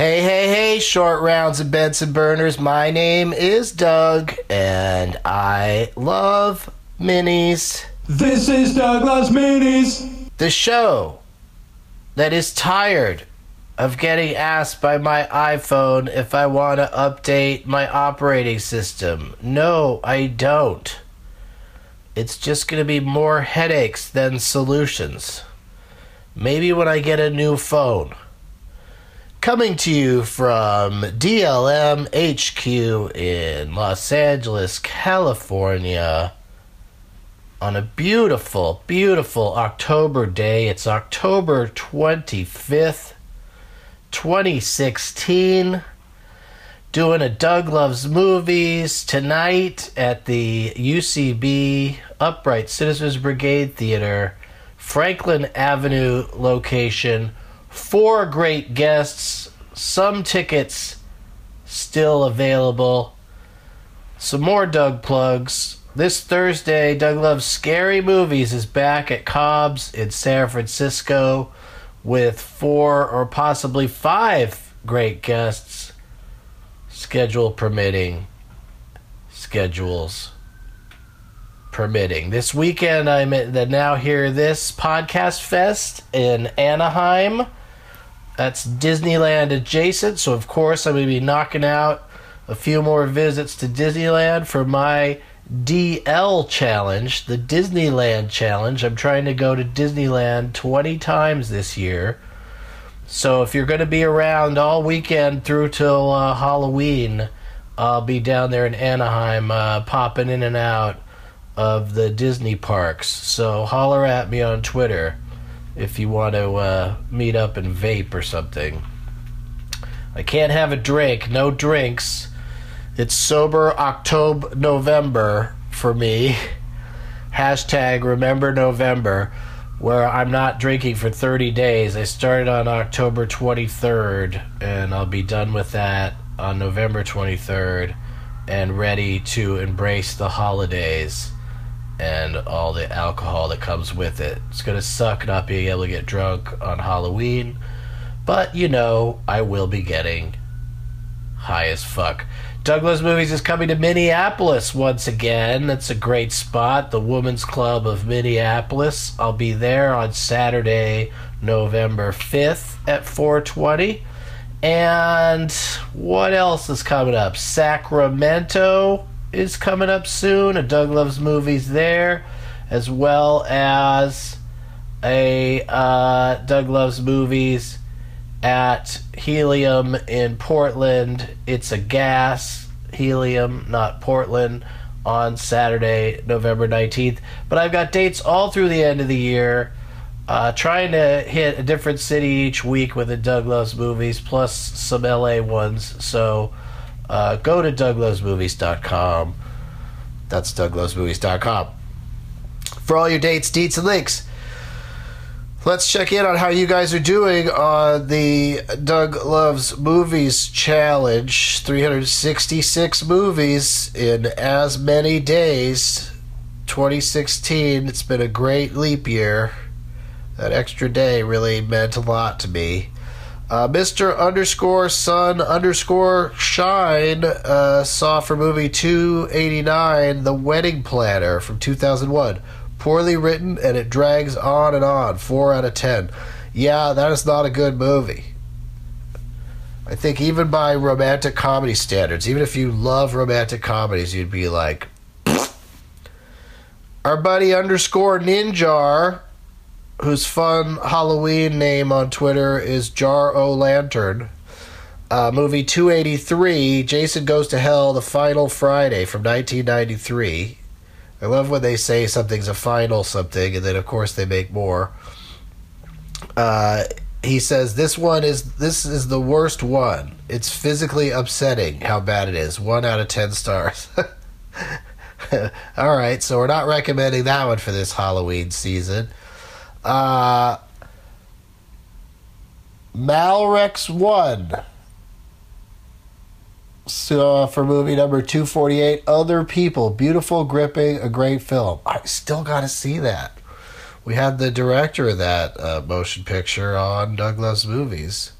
Hey, hey, hey, short rounds and Benson burners. My name is Doug, and I love minis. This is Doug Loves Minis. The show that is tired of getting asked by my iPhone if I want to update my operating system. No, I don't. It's just going to be more headaches than solutions. Maybe when I get a new phone. Coming to you from DLM HQ in Los Angeles, California, on a beautiful, beautiful October day. It's October 25th, 2016. Doing a Doug Loves Movies tonight at the UCB Upright Citizens Brigade Theater, Franklin Avenue location four great guests, some tickets still available. Some more Doug plugs. This Thursday, Doug Loves Scary Movies is back at Cobb's in San Francisco with four or possibly five great guests, schedule permitting, schedules permitting. This weekend, I'm at the Now Hear This Podcast Fest in Anaheim. That's Disneyland adjacent, so of course I'm going to be knocking out a few more visits to Disneyland for my DL challenge, the Disneyland challenge. I'm trying to go to Disneyland 20 times this year. So if you're going to be around all weekend through till uh, Halloween, I'll be down there in Anaheim, uh, popping in and out of the Disney parks. So holler at me on Twitter if you want to uh, meet up and vape or something. I can't have a drink, no drinks. It's sober October, November for me. Hashtag remember November, where I'm not drinking for 30 days. I started on October 23rd, and I'll be done with that on November 23rd and ready to embrace the holidays and all the alcohol that comes with it. It's gonna suck not being able to get drunk on Halloween, but you know, I will be getting high as fuck. Doug Loves Movies is coming to Minneapolis once again. That's a great spot, the Women's Club of Minneapolis. I'll be there on Saturday, November 5th at 420. And what else is coming up? Sacramento is coming up soon. A Doug Loves Movies there, as well as a uh, Doug Loves Movies at Helium in Portland. It's a gas Helium, not Portland, on Saturday, November 19th. But I've got dates all through the end of the year. Uh, trying to hit a different city each week with the Doug Loves Movies, plus some LA ones. So uh, go to douglovesmovies.com. That's douglovesmovies.com. For all your dates, deets, and links. Let's check in on how you guys are doing on the Doug Loves Movies Challenge. 366 movies in as many days. 2016, it's been a great leap year. That extra day really meant a lot to me. Uh, Mr. underscore Sun underscore Shine uh, saw for movie 289 The Wedding Planner from 2001. Poorly written and it drags on and on. 4 out of 10. Yeah, that is not a good movie. I think even by romantic comedy standards, even if you love romantic comedies, you'd be like, our buddy underscore Ninjar whose fun Halloween name on Twitter is Jar O Lantern. Uh, movie 283, Jason Goes to Hell, The Final Friday from 1993. I love when they say something's a final something, and then of course they make more. Uh, he says this one is this is the worst one. It's physically upsetting how bad it is. One out of ten stars. All right, so we're not recommending that one for this Halloween season. Uh, Malrex 1. So, for movie number 248, Other People. Beautiful, gripping, a great film. I still got to see that. We had the director of that uh, motion picture on Doug Loves Movies.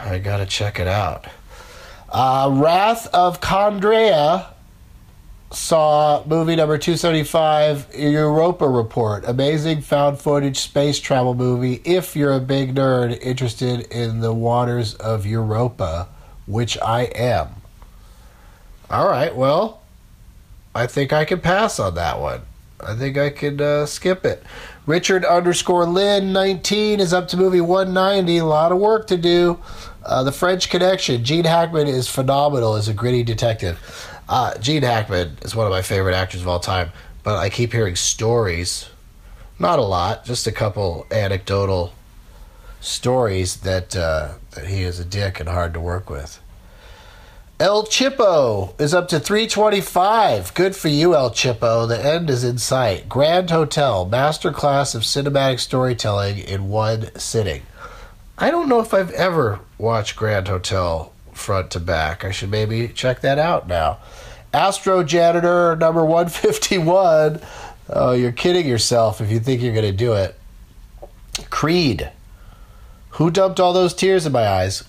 I gotta check it out. Uh, Wrath of Condrea saw movie number 275 Europa Report. Amazing found footage space travel movie if you're a big nerd interested in the waters of Europa, which I am. All right, well, I think I can pass on that one. I think I could uh, skip it. Richard underscore Lynn 19 is up to movie 190. A lot of work to do. Uh, the French Connection. Gene Hackman is phenomenal as a gritty detective. Uh, Gene Hackman is one of my favorite actors of all time, but I keep hearing stories, not a lot, just a couple anecdotal stories that uh, that he is a dick and hard to work with. El Chippo is up to 325. Good for you, El Chippo. The end is in sight. Grand Hotel, master class of cinematic storytelling in one sitting. I don't know if I've ever watched Grand Hotel front to back. I should maybe check that out now. Astro Janitor number 151. Oh, you're kidding yourself if you think you're going to do it. Creed. Who dumped all those tears in my eyes?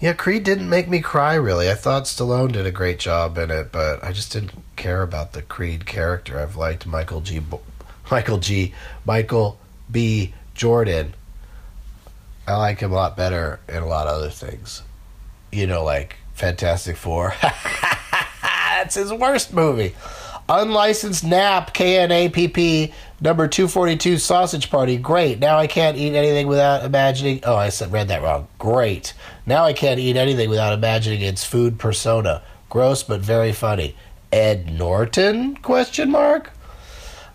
Yeah, Creed didn't make me cry really. I thought Stallone did a great job in it, but I just didn't care about the Creed character. I've liked Michael G. Bo- Michael G. Michael B. Jordan. I like him a lot better in a lot of other things. You know, like Fantastic Four. That's his worst movie. Unlicensed Nap, K N A P P, number 242, Sausage Party. Great. Now I can't eat anything without imagining. Oh, I said, read that wrong. Great. Now I can't eat anything without imagining its food persona. Gross, but very funny. Ed Norton? Question mark.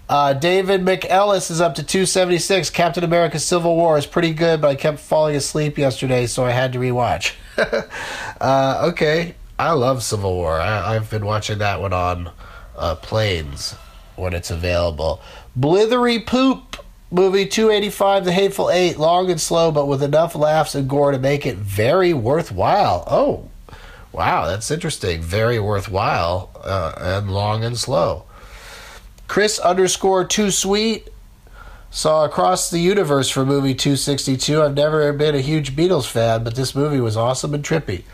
Uh, David McEllis is up to 276. Captain America Civil War is pretty good, but I kept falling asleep yesterday, so I had to rewatch. uh, okay. I love Civil War. I, I've been watching that one on uh, planes when it's available. Blithery Poop movie 285 The Hateful Eight, long and slow, but with enough laughs and gore to make it very worthwhile. Oh, wow, that's interesting. Very worthwhile uh, and long and slow. Chris underscore too sweet saw Across the Universe for movie 262. I've never been a huge Beatles fan, but this movie was awesome and trippy.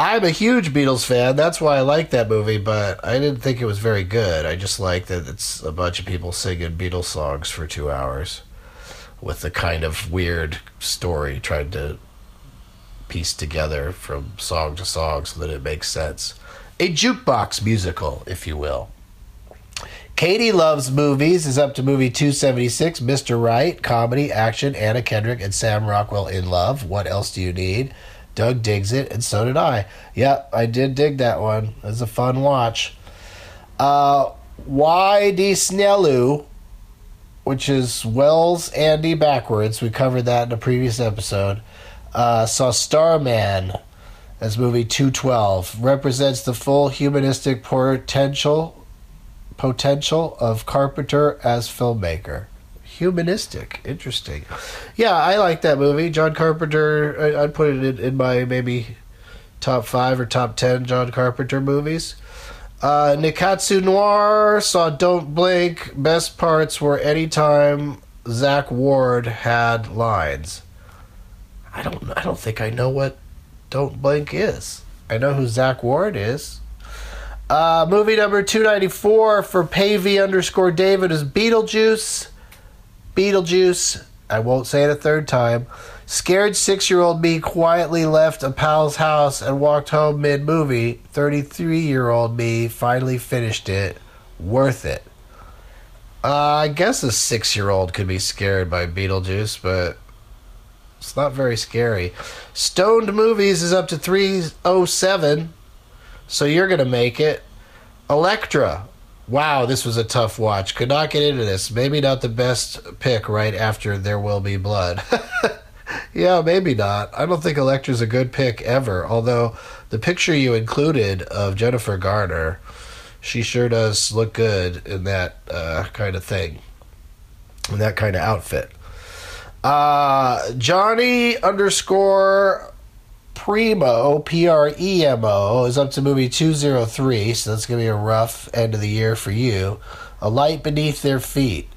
I'm a huge Beatles fan. That's why I like that movie, but I didn't think it was very good. I just like that it's a bunch of people singing Beatles songs for two hours with the kind of weird story trying to piece together from song to song so that it makes sense. A jukebox musical, if you will. Katie Loves Movies is up to movie 276. Mr. Right, comedy, action, Anna Kendrick, and Sam Rockwell in love. What else do you need? Doug digs it, and so did I. Yep, I did dig that one. It was a fun watch. Uh, Y.D. Snellu, which is Wells Andy backwards. We covered that in a previous episode. Uh, saw Starman as movie 212. Represents the full humanistic potential potential of Carpenter as filmmaker. Humanistic, interesting. Yeah, I like that movie. John Carpenter. I, I'd put it in, in my maybe top five or top ten John Carpenter movies. Uh, Nikatsu Noir saw Don't Blink. Best parts were anytime Zach Ward had lines. I don't. I don't think I know what Don't Blink is. I know who Zach Ward is. Uh, movie number 294 for Pavey underscore David is Beetlejuice. Beetlejuice. I won't say it a third time. Scared six year old me quietly left a pal's house and walked home mid movie. 33 year old me finally finished it. Worth it. Uh, I guess a six year old could be scared by Beetlejuice, but it's not very scary. Stoned Movies is up to 307. So you're going to make it. Elektra. Wow, this was a tough watch. Could not get into this. Maybe not the best pick right after There Will Be Blood. yeah, maybe not. I don't think Elektra's a good pick ever. Although the picture you included of Jennifer Garner, she sure does look good in that uh, kind of thing, in that kind of outfit. Uh, Johnny underscore Premo, P R E M O, is up to movie 203, so that's going to be a rough end of the year for you. A Light Beneath Their Feet.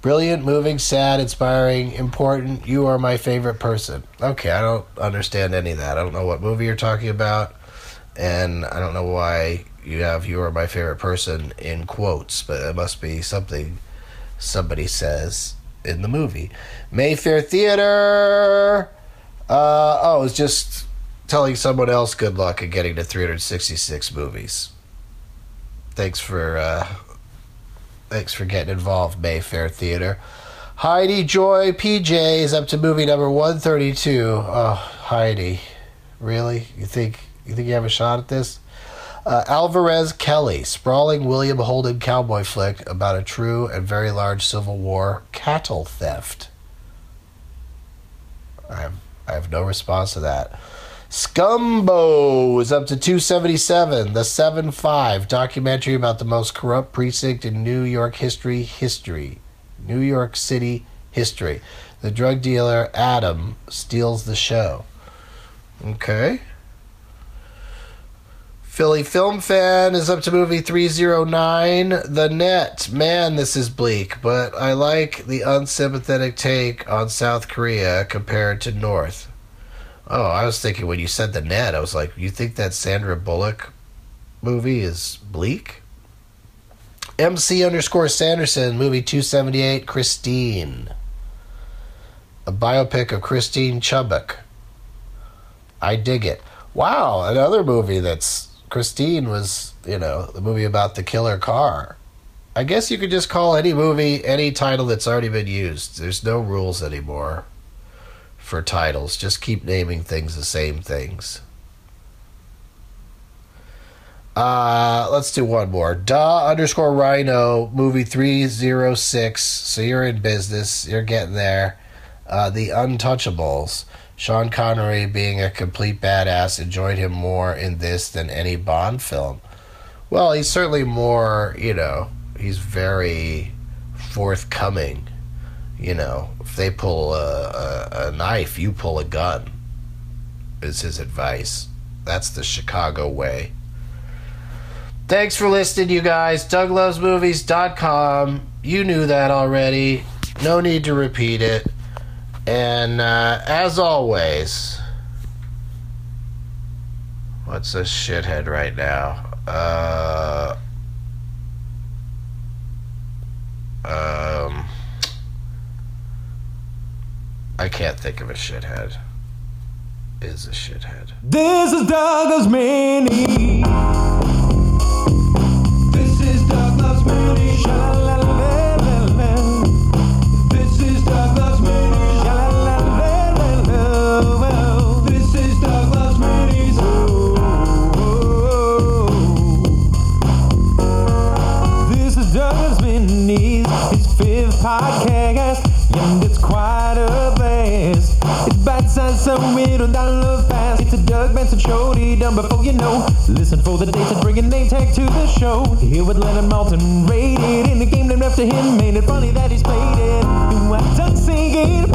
Brilliant, moving, sad, inspiring, important. You are my favorite person. Okay, I don't understand any of that. I don't know what movie you're talking about, and I don't know why you have "you are my favorite person" in quotes, but it must be something somebody says in the movie. Mayfair Theater. Uh, oh, it's just telling someone else good luck in getting to 366 movies. Thanks for uh, thanks for getting involved, Mayfair Theater. Heidi Joy PJ is up to movie number 132. Oh, Heidi, really? You think you think you have a shot at this? Uh, Alvarez Kelly, sprawling William Holden cowboy flick about a true and very large Civil War cattle theft. I have I have no response to that. Scumbo is up to 277. The 7 5 documentary about the most corrupt precinct in New York history. History. New York City history. The drug dealer Adam steals the show. Okay. Philly Film Fan is up to movie 309. The Net. Man, this is bleak, but I like the unsympathetic take on South Korea compared to North. Oh, I was thinking when you said The Net, I was like, you think that Sandra Bullock movie is bleak? MC underscore Sanderson, movie 278, Christine. A biopic of Christine Chubbuck. I dig it. Wow, another movie that's Christine was, you know, the movie about the killer car. I guess you could just call any movie any title that's already been used. There's no rules anymore for titles. Just keep naming things the same things. Uh, let's do one more. Duh underscore Rhino movie three zero six. So you're in business. You're getting there. Uh, the Untouchables. Sean Connery, being a complete badass, enjoyed him more in this than any Bond film. Well, he's certainly more, you know, he's very forthcoming. You know, if they pull a, a, a knife, you pull a gun, is his advice. That's the Chicago way. Thanks for listening, you guys. DougLovesMovies.com. You knew that already. No need to repeat it. And uh, as always, what's a shithead right now? Uh, um, I can't think of a shithead. Is a shithead. This is Douglas Mini. This is Douglas Mini. Sha-la-la-la-la-la. Bite-sized, so fast. It's a Doug Benson show, done before you know. Listen for the dates and bring a name tag to the show. Here with Leonard Maltin, rated in the game named after him. Made it funny that he's played it. Do I singing